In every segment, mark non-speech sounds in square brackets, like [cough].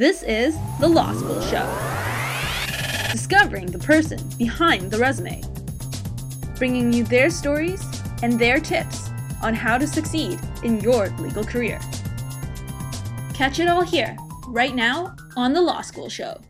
This is The Law School Show. Discovering the person behind the resume. Bringing you their stories and their tips on how to succeed in your legal career. Catch it all here, right now, on The Law School Show.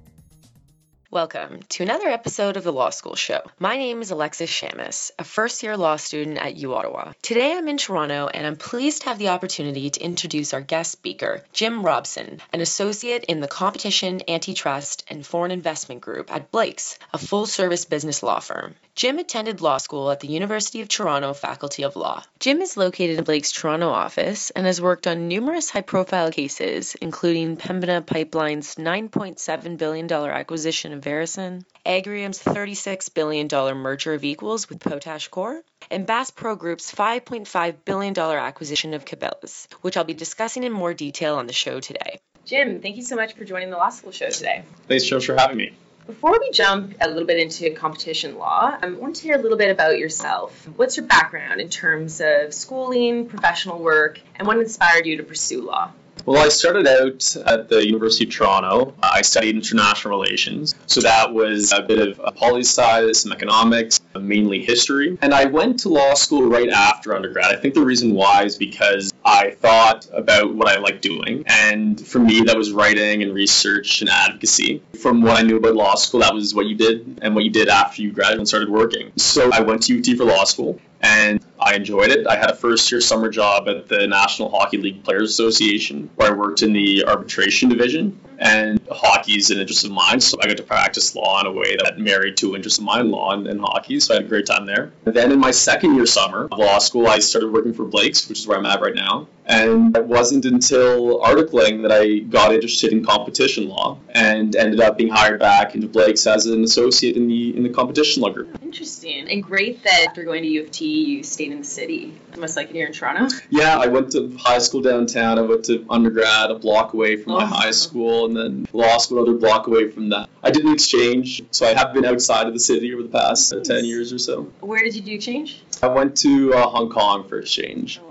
Welcome to another episode of the Law School Show. My name is Alexis Shamus, a first year law student at U Ottawa. Today I'm in Toronto and I'm pleased to have the opportunity to introduce our guest speaker, Jim Robson, an associate in the Competition, Antitrust, and Foreign Investment Group at Blake's, a full service business law firm. Jim attended law school at the University of Toronto Faculty of Law. Jim is located in Blake's Toronto office and has worked on numerous high profile cases, including Pembina Pipeline's $9.7 billion acquisition of Veresen, Agrium's $36 billion merger of equals with Potash Corp, and Bass Pro Group's $5.5 billion acquisition of Cabela's, which I'll be discussing in more detail on the show today. Jim, thank you so much for joining the Law School Show today. Thanks, Joe, for having me. Before we jump a little bit into competition law, I want to hear a little bit about yourself. What's your background in terms of schooling, professional work, and what inspired you to pursue law? Well, I started out at the University of Toronto. I studied international relations. So that was a bit of poli sci, some economics, mainly history. And I went to law school right after undergrad. I think the reason why is because I thought about what I like doing. And for me, that was writing and research and advocacy. From what I knew about law school, that was what you did and what you did after you graduated and started working. So I went to UT for law school and I enjoyed it. I had a first year summer job at the National Hockey League Players Association where I worked in the arbitration division. And hockey is an interest of mine, so I got to practice law in a way that married two interests of mine, law and, and hockey. So I had a great time there. And then in my second year summer of law school, I started working for Blake's, which is where I'm at right now. And it wasn't until articling that I got interested in competition law and ended up being hired back into Blake's as an associate in the in the competition law group. Interesting. And great that after going to U of T, you stayed in the city. Must like here in Toronto. Yeah, I went to high school downtown. I went to undergrad a block away from my Oh. high school, and then law school another block away from that. I did an exchange, so I have been outside of the city over the past uh, ten years or so. Where did you do exchange? I went to uh, Hong Kong for exchange. Oh.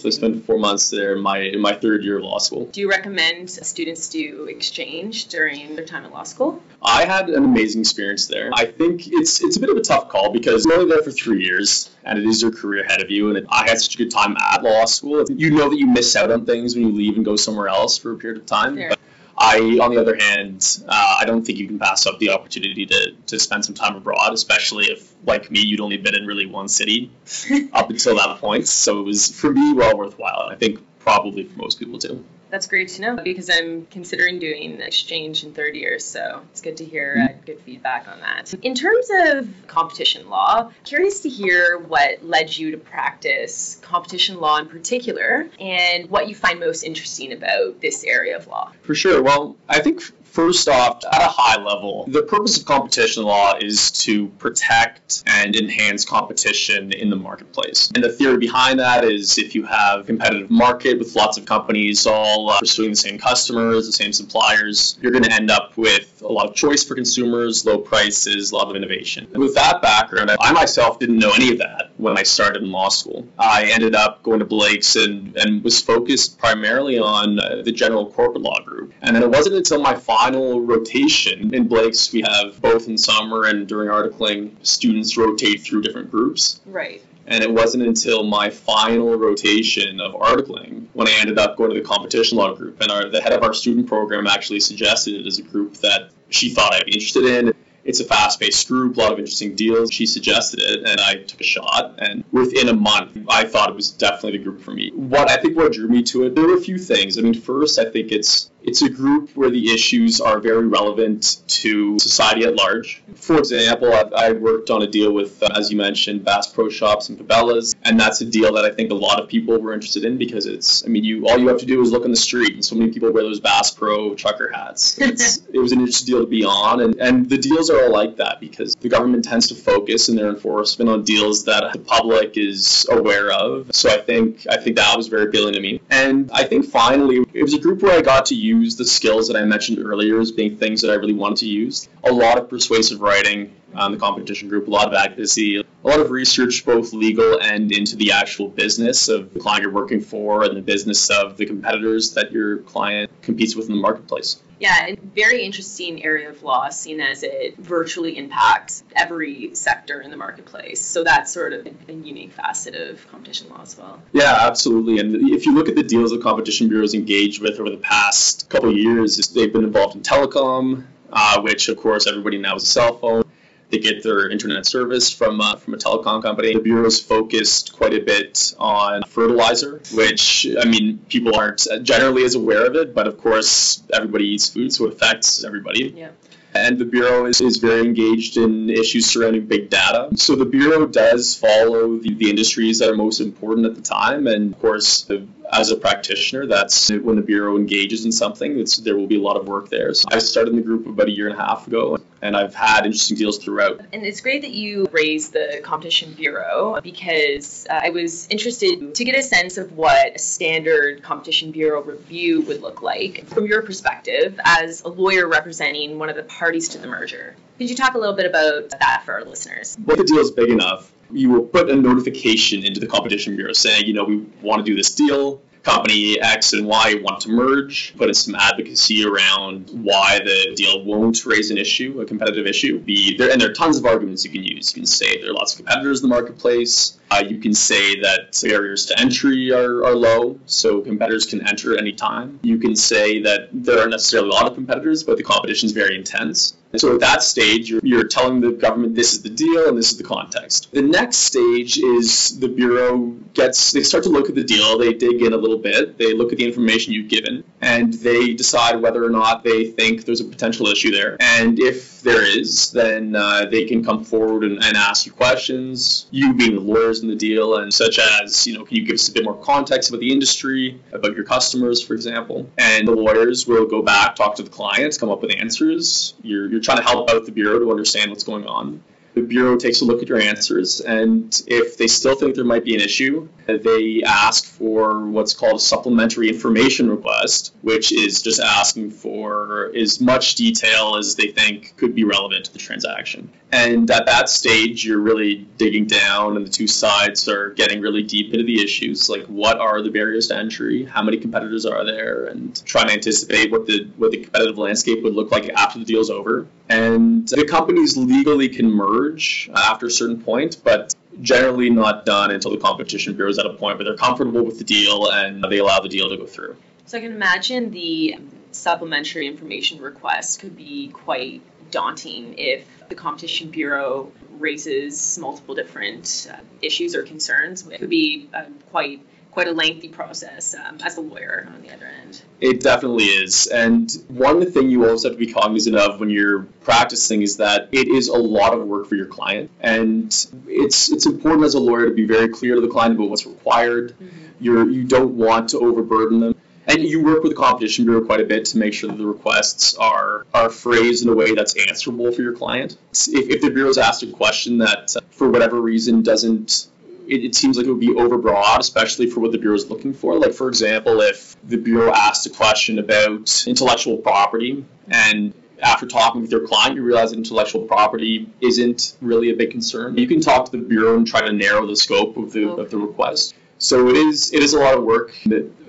So I spent four months there in my in my third year of law school. Do you recommend students do exchange during their time at law school? I had an amazing experience there. I think it's it's a bit of a tough call because you're only there for three years, and it is your career ahead of you. And it, I had such a good time at law school. You know that you miss out on things when you leave and go somewhere else for a period of time. Fair. But I, on the other hand, uh, I don't think you can pass up the opportunity to, to spend some time abroad, especially if, like me, you'd only been in really one city [laughs] up until that point. So it was, for me, well worthwhile. And I think probably for most people too. That's great to know because I'm considering doing exchange in third year, so it's good to hear uh, good feedback on that. In terms of competition law, curious to hear what led you to practice competition law in particular and what you find most interesting about this area of law. For sure. Well, I think first off, at a high level, the purpose of competition law is to protect and enhance competition in the marketplace. And the theory behind that is if you have a competitive market with lots of companies all uh, pursuing the same customers, the same suppliers, you're going to end up with a lot of choice for consumers, low prices, a lot of innovation. With that background, I myself didn't know any of that when I started in law school. I ended up going to Blake's and, and was focused primarily on uh, the general corporate law group. And then it wasn't until my final rotation in Blake's, we have both in summer and during articling, students rotate through different groups. Right. And it wasn't until my final rotation of articling when I ended up going to the competition law group. And our, the head of our student program actually suggested it as a group that she thought I'd be interested in. It's a fast paced group, a lot of interesting deals. She suggested it, and I took a shot. And within a month, I thought it was definitely the group for me. What I think what drew me to it, there were a few things. I mean, first, I think it's it's a group where the issues are very relevant to society at large. For example, I, I worked on a deal with, uh, as you mentioned, Bass Pro Shops and Cabela's, and that's a deal that I think a lot of people were interested in because it's, I mean, you all you have to do is look on the street, and so many people wear those Bass Pro trucker hats. [laughs] It's, it was an interesting deal to be on, and, and the deals are all like that because the government tends to focus in their enforcement on deals that the public is aware of. So I think I think that was very appealing to me, and I think finally it was a group where I got to use the skills that I mentioned earlier as being things that I really wanted to use. A lot of persuasive writing, on the competition group, a lot of advocacy, a lot of research, both legal and into the actual business of the client you're working for and the business of the competitors that your client competes with in the marketplace. Yeah, a very interesting area of law, seen as it virtually impacts every sector in the marketplace. So that's sort of a unique facet of competition law as well. Yeah, absolutely. And if you look at the deals the competition bureaus engaged with over the past couple of years, they've been involved in telecom, uh, which of course everybody now has a cell phone. They get their internet service from uh, from a telecom company. The bureau's focused quite a bit on fertilizer, which I mean people aren't generally as aware of it, but of course everybody eats food, so it affects everybody. Yeah. And the Bureau is, is very engaged in issues surrounding big data. So the Bureau does follow the, the industries that are most important at the time. And of course, the, as a practitioner, that's when the Bureau engages in something, there will be a lot of work there. So I started in the group about a year and a half ago, and I've had interesting deals throughout. And it's great that you raised the Competition Bureau because uh, I was interested to get a sense of what a standard Competition Bureau review would look like from your perspective as a lawyer representing one of the parties to the merger. Could you talk a little bit about that for our listeners? When the deal is big enough, you will put a notification into the Competition Bureau saying, you know, we want to do this deal company X and Y want to merge, put in some advocacy around why the deal won't raise an issue, a competitive issue. Be there, and there are tons of arguments you can use. You can say there are lots of competitors in the marketplace. Uh, you can say that barriers to entry are, are low, so competitors can enter at any time. You can say that there aren't necessarily a lot of competitors, but the competition is very intense. And so at that stage, you're, you're telling the government this is the deal and this is the context. The next stage is the Bureau gets, they start to look at the deal, they dig in a little bit, they look at the information you've given, and they decide whether or not they think there's a potential issue there. And if there is, then uh, they can come forward and, and ask you questions, you being the lawyers in the deal, and such as, you know, can you give us a bit more context about the industry, about your customers, for example? And the lawyers will go back, talk to the clients, come up with answers. You're, you're trying to help out the Bureau to understand what's going on the Bureau takes a look at your answers, and if they still think there might be an issue, they ask for what's called a supplementary information request, which is just asking for as much detail as they think could be relevant to the transaction. And at that stage, you're really digging down, and the two sides are getting really deep into the issues, like what are the barriers to entry, how many competitors are there, and trying to anticipate what the what the competitive landscape would look like after the deal's over. And the companies legally can merge uh, after a certain point, but generally not done until the competition bureau is at a point where they're comfortable with the deal and they allow the deal to go through. So I can imagine the supplementary information requests could be quite daunting if the competition bureau raises multiple different uh, issues or concerns. It could be uh, quite quite a lengthy process um, as a lawyer on the other end. It definitely is. And one thing you always have to be cognizant of when you're practicing is that it is a lot of work for your client. And it's it's important as a lawyer to be very clear to the client about what's required. Mm-hmm. You're you don't want to overburden them. And you work with the competition bureau quite a bit to make sure that the requests are are phrased in a way that's answerable for your client. If, if the bureau is asked a question that, uh, for whatever reason, doesn't it, it, seems like it would be overbroad, especially for what the Bureau is looking for. Like, for example, if the Bureau asked a question about intellectual property and after talking with your client, you realize that intellectual property isn't really a big concern. You can talk to the bureau and try to narrow the scope of the okay. of the request. So it is it is a lot of work.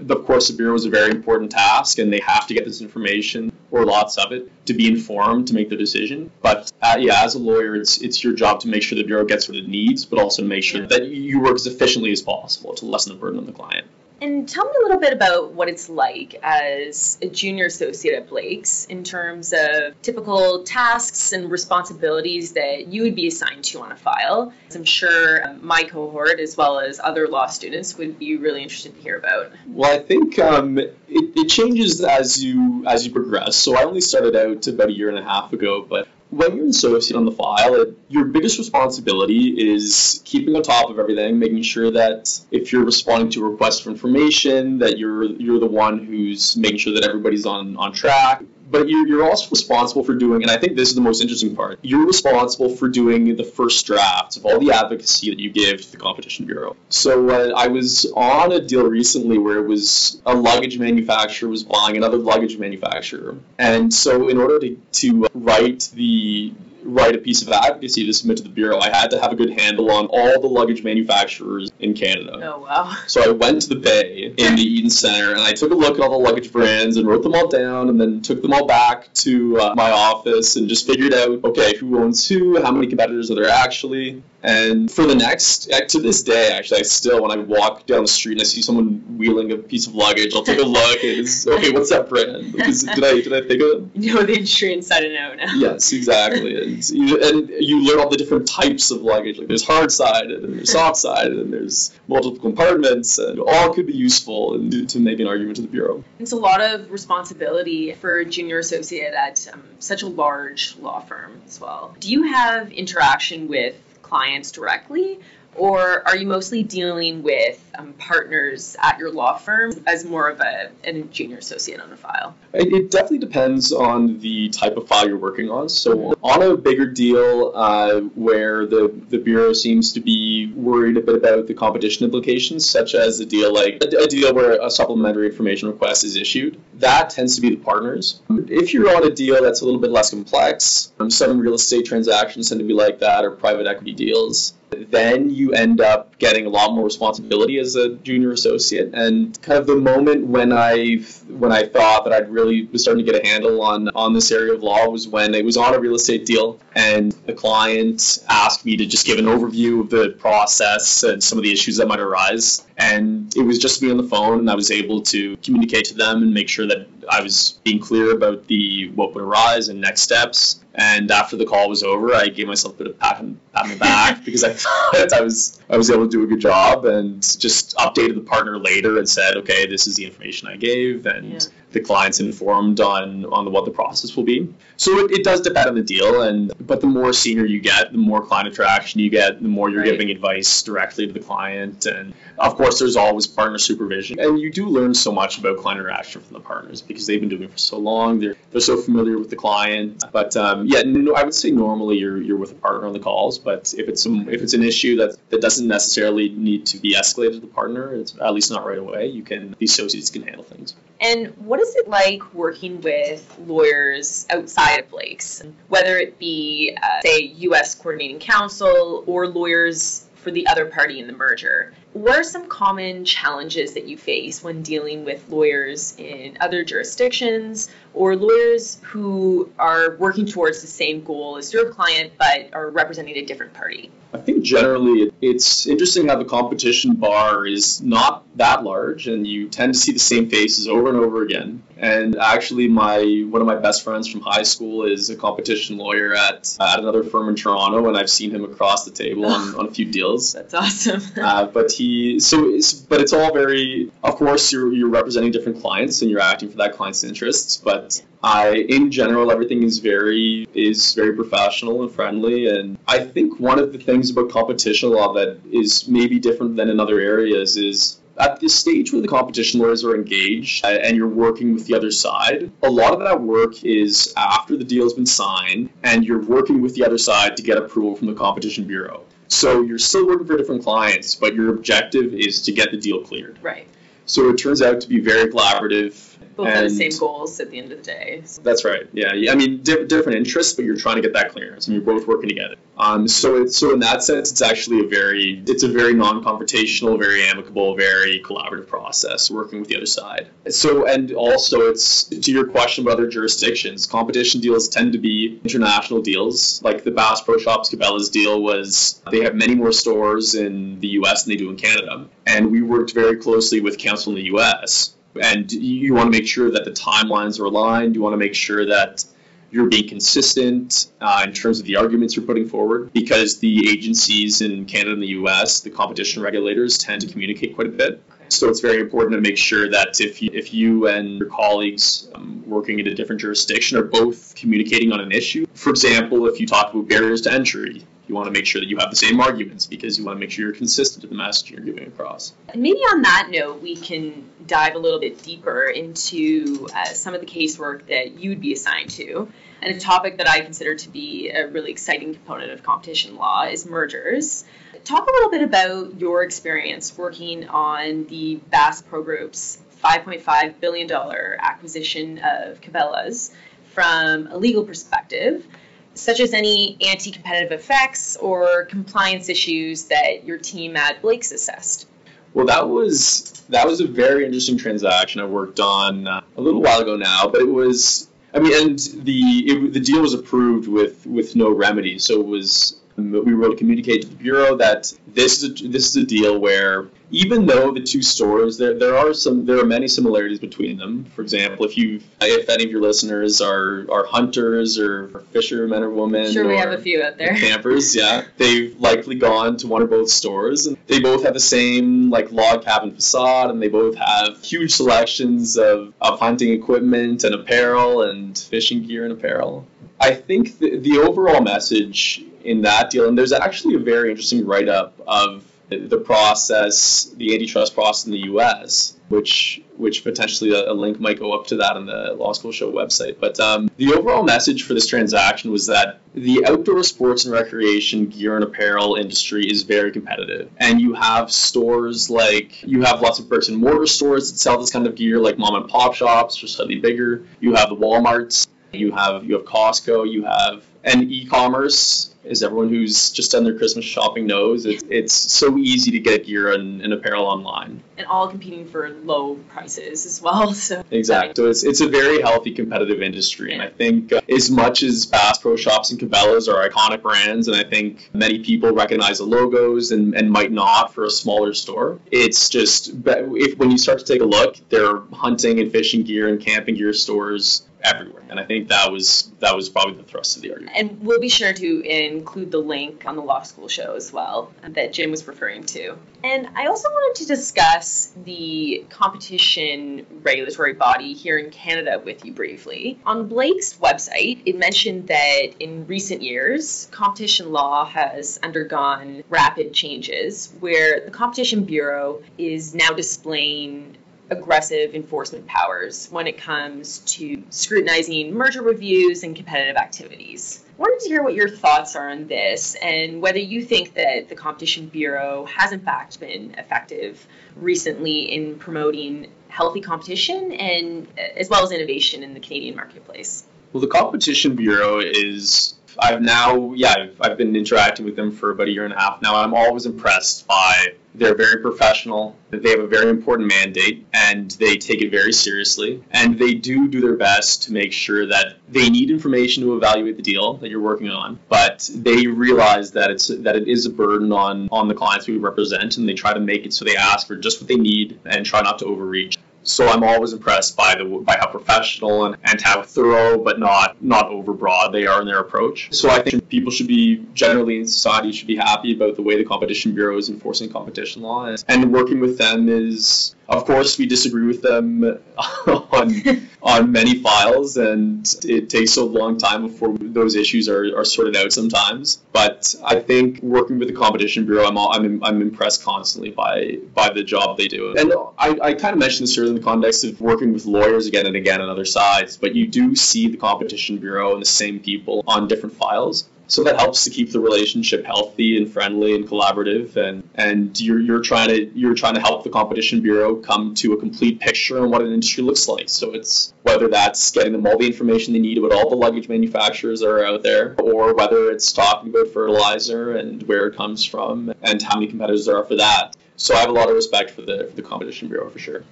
Of course, the bureau is a very important task, and they have to get this information or lots of it to be informed to make the decision. But uh, yeah, as a lawyer, it's it's your job to make sure the bureau gets what it needs, but also to make sure that you work as efficiently as possible to lessen the burden on the client. And tell me a little bit about what it's like as a junior associate at Blake's in terms of typical tasks and responsibilities that you would be assigned to on a file. As I'm sure um, my cohort, as well as other law students, would be really interested to hear about. Well, I think um, it, it changes as you as you progress. So I only started out about a year and a half ago, but when you're an associate on the file, your biggest responsibility is keeping on top of everything, making sure that if you're responding to a request for information, that you're you're the one who's making sure that everybody's on on track, but you're, you're also responsible for doing, and I think this is the most interesting part, you're responsible for doing the first drafts of all the advocacy that you give to the Competition Bureau. So uh, I was on a deal recently where it was a luggage manufacturer was buying another luggage manufacturer. And so in order to, to write the write a piece of advocacy to submit to the Bureau, I had to have a good handle on all the luggage manufacturers in Canada. Oh, wow. So I went to the Bay in the Eaton Center and I took a look at all the luggage brands and wrote them all down and then took them all back to uh, my office and just figured out, okay, who owns who, how many competitors are there actually. And for the next, to this day, actually, I still, when I walk down the street and I see someone wheeling a piece of luggage, I'll take a look and it's, okay, what's that brand? Because, did I did I think of it? [laughs] You know the industry inside and out now. Yes, exactly. And you, and you learn all the different types of luggage. Like there's hard side and there's [laughs] soft side and there's multiple compartments, and all could be useful and to make an argument to the bureau. It's a lot of responsibility for a junior associate at um, such a large law firm as well. Do you have interaction with clients directly? Or are you mostly dealing with um, partners at your law firm as more of a, a junior associate on a file? It definitely depends on the type of file you're working on. So, on a bigger deal uh, where the, the Bureau seems to be worried a bit about the competition implications, such as a deal like a, a deal where a supplementary information request is issued, that tends to be the partners. If you're on a deal that's a little bit less complex, um, some real estate transactions tend to be like that, or private equity deals then you end up getting a lot more responsibility as a junior associate. And kind of the moment when I when I thought that I'd really was starting to get a handle on on this area of law was when it was on a real estate deal, and the client asked me to just give an overview of the process and some of the issues that might arise. And it was just me on the phone, and I was able to communicate to them and make sure that I was being clear about the what would arise and next steps. And after the call was over, I gave myself a bit of pat on, pat on the back because I [laughs] thought I was I was able to do a good job and just updated the partner later and said, okay, this is the information I gave, and. The client's informed on on what the process will be. So it, it, does depend on the deal, and but the more senior you get, the more client interaction you get, the more you're right. giving advice directly to the client, and of course, there's always partner supervision, and you do learn so much about client interaction from the partners because they've been doing it for so long. They're they're so familiar with the client. But um, yeah, no, I would say normally you're you're with a partner on the calls. But if it's some if it's an issue that that doesn't necessarily need to be escalated to the partner, it's at least not right away. You can the associates can handle things. And what is it like working with lawyers outside of Blake's, whether it be uh, say U.S. coordinating counsel or lawyers for the other party in the merger. What are some common challenges that you face when dealing with lawyers in other jurisdictions or lawyers who are working towards the same goal as your client but are representing a different party? I think generally it's interesting how the competition bar is not that large and you tend to see the same faces over and over again. And actually, my one of my best friends from high school is a competition lawyer at, at another firm in Toronto, and I've seen him across the table on, [laughs] on a few deals. That's awesome. uh, but he so it's, but it's all very of course you're you're representing different clients and you're acting for that client's interests, but I, in general, everything is very is very professional and friendly. And I think one of the things about competition law that is maybe different than in other areas is at the stage where the competition lawyers are engaged and you're working with the other side, a lot of that work is after the deal has been signed and you're working with the other side to get approval from the competition bureau. So you're still working for different clients, but your objective is to get the deal cleared. Right. So it turns out to be very collaborative both and, have the same goals at the end of the day. So. That's right. Yeah. I mean, di- different interests, but you're trying to get that clearance, and you're both working together. Um, so it's so in that sense, it's actually a very it's a very non-confrontational, very amicable, very collaborative process working with the other side. So and also it's to your question about other jurisdictions, competition deals tend to be international deals. Like the Bass Pro Shops Cabela's deal was they have many more stores in the U.S. than they do in Canada, and we worked very closely with counsel in the U.S and you want to make sure that the timelines are aligned. You want to make sure that you're being consistent uh, in terms of the arguments you're putting forward because the agencies in Canada and the US, the competition regulators, tend to communicate quite a bit. So it's very important to make sure that if you, if you and your colleagues um, working in a different jurisdiction are both communicating on an issue, for example, if you talk about barriers to entry, you want to make sure that you have the same arguments because you want to make sure you're consistent with the message you're giving across. Maybe on that note, we can dive a little bit deeper into uh, some of the casework that you would be assigned to. And a topic that I consider to be a really exciting component of competition law is mergers. Talk a little bit about your experience working on the Bass Pro Group's $5.5 billion acquisition of Cabela's from a legal perspective such as any anti competitive effects or compliance issues that your team at Blake's assessed? Well, that was that was a very interesting transaction I worked on uh, a little while ago now, but it was I mean, and the it, the deal was approved with with no remedy, so it was we were able to communicate to the bureau that this is a, this is a deal where even though the two stores there there are some there are many similarities between them. For example, if you if any of your listeners are are hunters or, or fishermen or women, sure we have a few out there. Campers, yeah, they've likely gone to one or both stores, and they both have the same like log cabin facade, and they both have huge selections of, of hunting equipment and apparel and fishing gear and apparel. I think the, the overall message in that deal, and there's actually a very interesting write up of the process, the antitrust process in the U.S., which which potentially a, a, link might go up to that on the Law School Show website. But um, the overall message for this transaction was that the outdoor sports and recreation gear and apparel industry is very competitive, and you have stores like you have lots of bricks and mortar stores that sell this kind of gear, like mom and pop shops, or slightly bigger. You have the WalMarts, you have you have Costco, you have and e-commerce as everyone who's just done their Christmas shopping knows, it's, it's so easy to get gear and, and, apparel online. And all competing for low prices as well. [laughs] So exactly. So it's, it's a very healthy competitive industry, yeah. and I think uh, as much as Bass Pro Shops and Cabela's are iconic brands, and I think many people recognize the logos and, and might not for a smaller store, it's just if when you start to take a look, there are hunting and fishing gear and camping gear stores everywhere. And I think that was that was probably the thrust of the argument. And we'll be sure to include the link on the law school show as well that Jim was referring to. And I also wanted to discuss the competition regulatory body here in Canada with you briefly. On Blake's website, it mentioned that in recent years, competition law has undergone rapid changes where the Competition Bureau is now displaying aggressive enforcement powers when it comes to scrutinizing merger reviews and competitive activities. I wanted to hear what your thoughts are on this and whether you think that the Competition Bureau has in fact been effective recently in promoting healthy competition and uh, as well as innovation in the Canadian marketplace. Well, the Competition Bureau is I've now, yeah, I've, I've, been interacting with them for about a year and a half now. I'm always impressed by they're very professional. They have a very important mandate and they take it very seriously. And they do do their best to make sure that they need information to evaluate the deal that you're working on, but they realize that it's that it is a burden on on the clients we represent, and they try to make it so they ask for just what they need and try not to overreach so I'm always impressed by the by how professional and, and how thorough but not not overbroad they are in their approach. So I think people should be generally in society should be happy about the way the competition bureau is enforcing competition law and working with them is of course, we disagree with them [laughs] on on many files, and it takes a long time before those issues are, are sorted out sometimes. But I think working with the Competition Bureau, I'm all, I'm, I'm impressed constantly by by the job they do. And I, I kind of mentioned this earlier in the context of working with lawyers again and again on other sides, but you do see the Competition Bureau and the same people on different files so that helps to keep the relationship healthy and friendly and collaborative and and you're, you're trying to you're trying to help the competition bureau come to a complete picture on what an industry looks like. So it's whether that's getting them all the information they need about all the luggage manufacturers that are out there or whether it's talking about fertilizer and where it comes from and how many competitors there are for that. So i have a lot of respect for the for the competition bureau for sure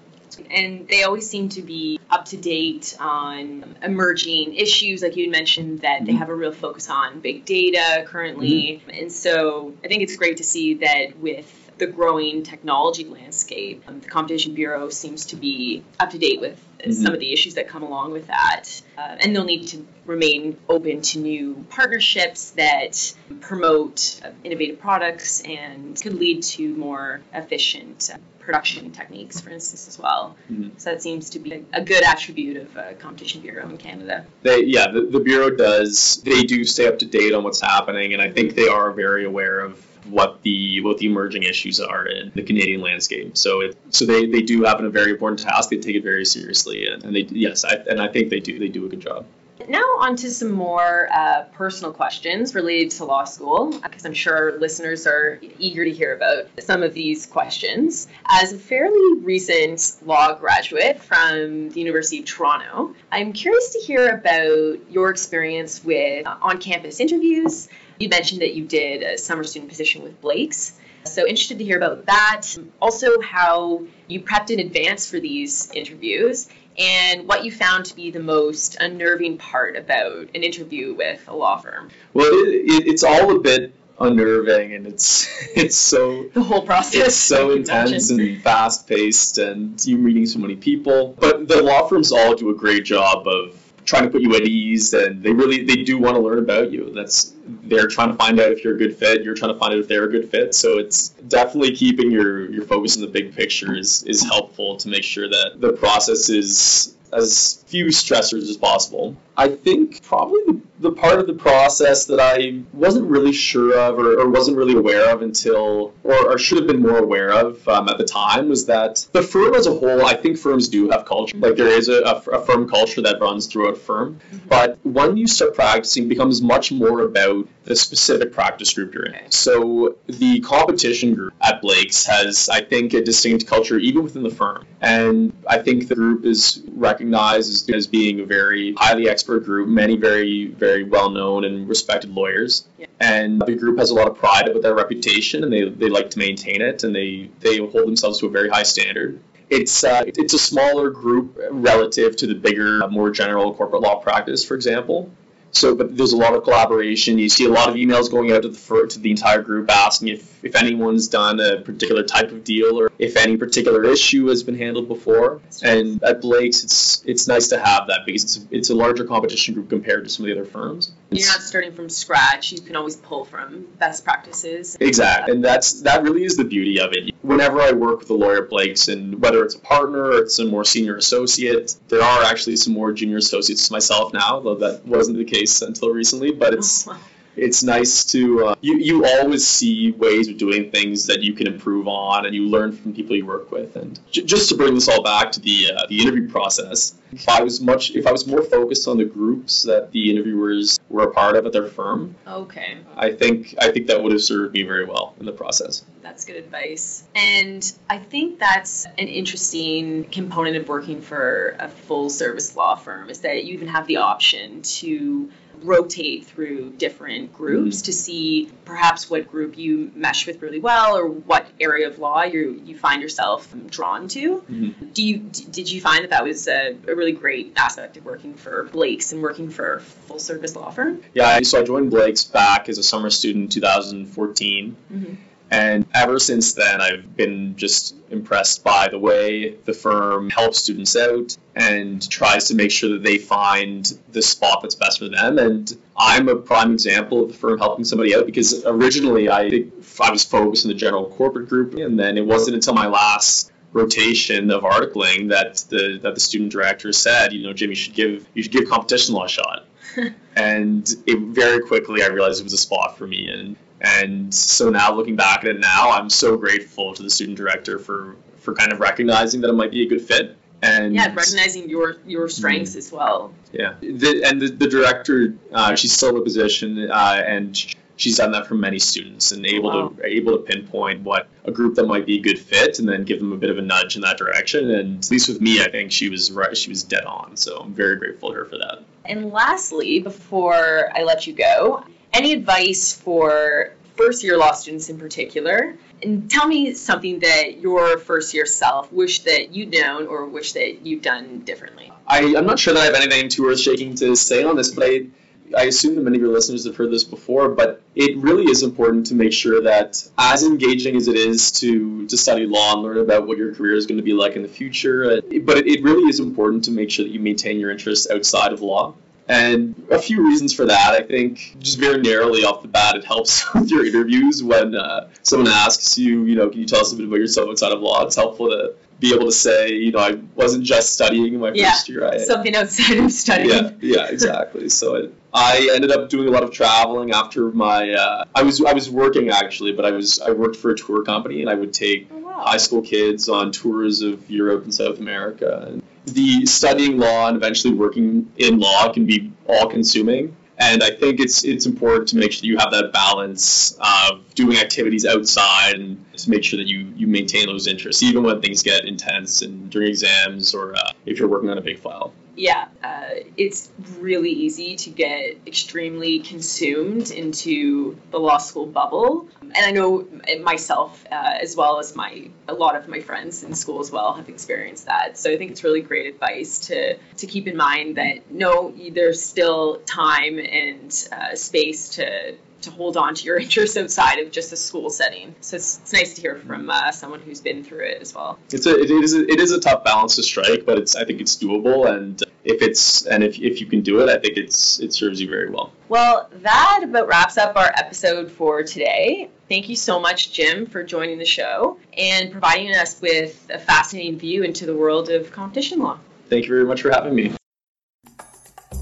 and they always seem to be up to date on emerging issues. Like you mentioned, that they mm-hmm. have a real focus on big data currently. Mm-hmm. And so I think it's great to see that with the growing technology landscape, um, the Competition Bureau seems to be up to date with mm-hmm. some of the issues that come along with that. Uh, and they'll need to remain open to new partnerships that promote uh, innovative products and could lead to more efficient uh, production techniques, for instance, as well. Mm-hmm. So that seems to be a, good attribute of a competition bureau in Canada. They, yeah, the, the bureau does. They do stay up to date on what's happening, and I think they are very aware of what the what the emerging issues are in the Canadian landscape. So it so they, they do have a very important task. They take it very seriously, and, and they yes, I, and I think they do they do a good job. Now, on to some more uh, personal questions related to law school, because I'm sure listeners are eager to hear about some of these questions. As a fairly recent law graduate from the University of Toronto, I'm curious to hear about your experience with uh, on campus interviews. You mentioned that you did a summer student position with Blake's. So, interested to hear about that. Also, how you prepped in advance for these interviews and what you found to be the most unnerving part about an interview with a law firm. Well, it, it, it's all a bit unnerving and it's [laughs] it's so the whole process it's so [laughs] intense and fast paced and you're meeting so many people but the law firms all do a great job of trying to put you at ease and they really they do want to learn about you. That's they're trying to find out if you're a good fit. You're trying to find out if they're a good fit. So it's definitely keeping your your focus in the big picture is is helpful to make sure that the process is as few stressors as possible. I think probably the, the, part of the process that I wasn't really sure of or, or wasn't really aware of until, or, or, should have been more aware of um, at the time, was that the firm as a whole, I think firms do have culture. Like there is a, a, a firm culture that runs throughout a firm. Mm-hmm. But when you start practicing, it becomes much more about the specific practice group you're in. So the competition group at Blake's has, I think, a distinct culture even within the firm. And I think the group is recognized as, as being a very highly expert expert group, many very, very well known and respected lawyers. Yeah. And the group has a lot of pride about their reputation and they, they like to maintain it and they, they hold themselves to a very high standard. It's, uh, it's a smaller group relative to the bigger, more general corporate law practice, for example. So, but there's a lot of collaboration. You see a lot of emails going out to the to the entire group asking if, if anyone's done a particular type of deal or if any particular issue has been handled before. And at Blake's, it's it's nice to have that because it's it's a larger competition group compared to some of the other firms. You're not starting from scratch. You can always pull from best practices. Exactly, and that's that really is the beauty of it. Whenever I work with a lawyer at Blake's, and whether it's a partner or it's a more senior associate, there are actually some more junior associates myself now, though that wasn't the case case until recently, but oh, it's oh, it's nice to uh, you you always see ways of doing things that you can improve on, and you learn from people you work with. And j- just to bring this all back to the uh, the interview process, if I was much if I was more focused on the groups that the interviewers were a part of at their firm, okay, I think I think that would have served me very well in the process. That's good advice, and I think that's an interesting component of working for a full service law firm is that you even have the option to rotate through different groups mm-hmm. to see perhaps what group you mesh with really well or what area of law you you find yourself drawn to. Mm-hmm. Do you did you find that that was a, a, really great aspect of working for Blake's and working for a full service law firm? Yeah, so I joined Blake's back as a summer student in 2014. Mm-hmm. And ever since then, I've been just impressed by the way the firm helps students out and tries to make sure that they find the spot that's best for them. And I'm a prime example of the firm helping somebody out because originally I, I was focused in the general corporate group, and then it wasn't until my last rotation of articling that the that the student director said, you know, Jim, you should give you should give competition law a shot. [laughs] and it, very quickly I realized it was a spot for me, and and so now looking back at it now, I'm so grateful to the student director for for kind of recognizing that it might be a good fit. And yeah, recognizing your your strengths mm, as well. Yeah, the, and the, the director, uh, she's still in a position, uh, and she's done that for many students, and able wow. to able to pinpoint what a group that might be a good fit, and then give them a bit of a nudge in that direction. And at least with me, I think she was right. She was dead on. So I'm very grateful to her for that. And lastly, before I let you go, any advice for first year law students in particular? And tell me something that your first year self wish that you'd known or wish that you'd done differently. I, I'm not sure that I have anything too earth shaking to say on this, but I, I assume that many of your listeners have heard this before, but it really is important to make sure that as engaging as it is to, to study law and learn about what your career is going to be like in the future, uh, but it, it really is important to make sure that you maintain your interests outside of law. And a few reasons for that. I think just very narrowly off the bat, it helps [laughs] with your interviews when uh, someone asks you, you know, can you tell us a bit about yourself outside of law? It's helpful to be able to say, you know, I wasn't just studying in my yeah, first year. I, something outside of studying. Yeah, yeah, exactly. so I, I ended up doing a lot of traveling after my. Uh, I was I was working actually, but I was I worked for a tour company, and I would take oh, wow. high school kids on tours of Europe and South America. And the studying law and eventually working in law can be all consuming. And I think it's it's important to make sure you have that balance of doing activities outside and to make sure that you, you maintain those interests, even when things get intense and during exams or uh, if you're working on a big file. Yeah, uh, it's really easy to get extremely consumed into the law school bubble. And I know myself, uh, as well as my a lot of my friends in school as well, have experienced that. So I think it's really great advice to to keep in mind that no, there's still time and uh, space to to hold on to your [laughs] interests outside of just a school setting. So it's, it's nice to hear from uh, someone who's been through it as well. It's a it is a, it is a tough balance to strike, but it's I think it's doable, and if it's and if, if you can do it, I think it's it serves you very well. Well, that about wraps up our episode for today. Thank you so much, Jim, for joining the show and providing us with a fascinating view into the world of competition law. Thank you very much for having me.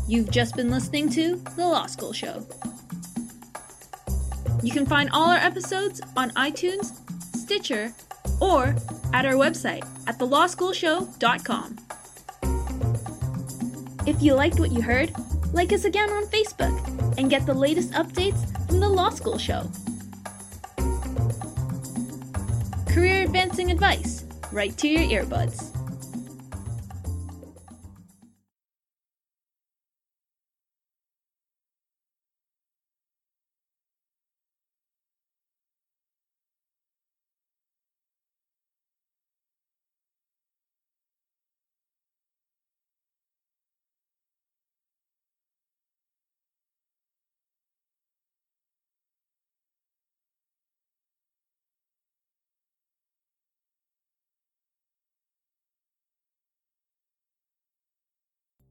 You've just been listening to The Law School Show. You can find all our episodes on iTunes, Stitcher, or at our website at thelawschoolshow.com. If you liked what you heard, like us again on Facebook and get the latest updates from the Law School Show. Career advancing advice right to your earbuds.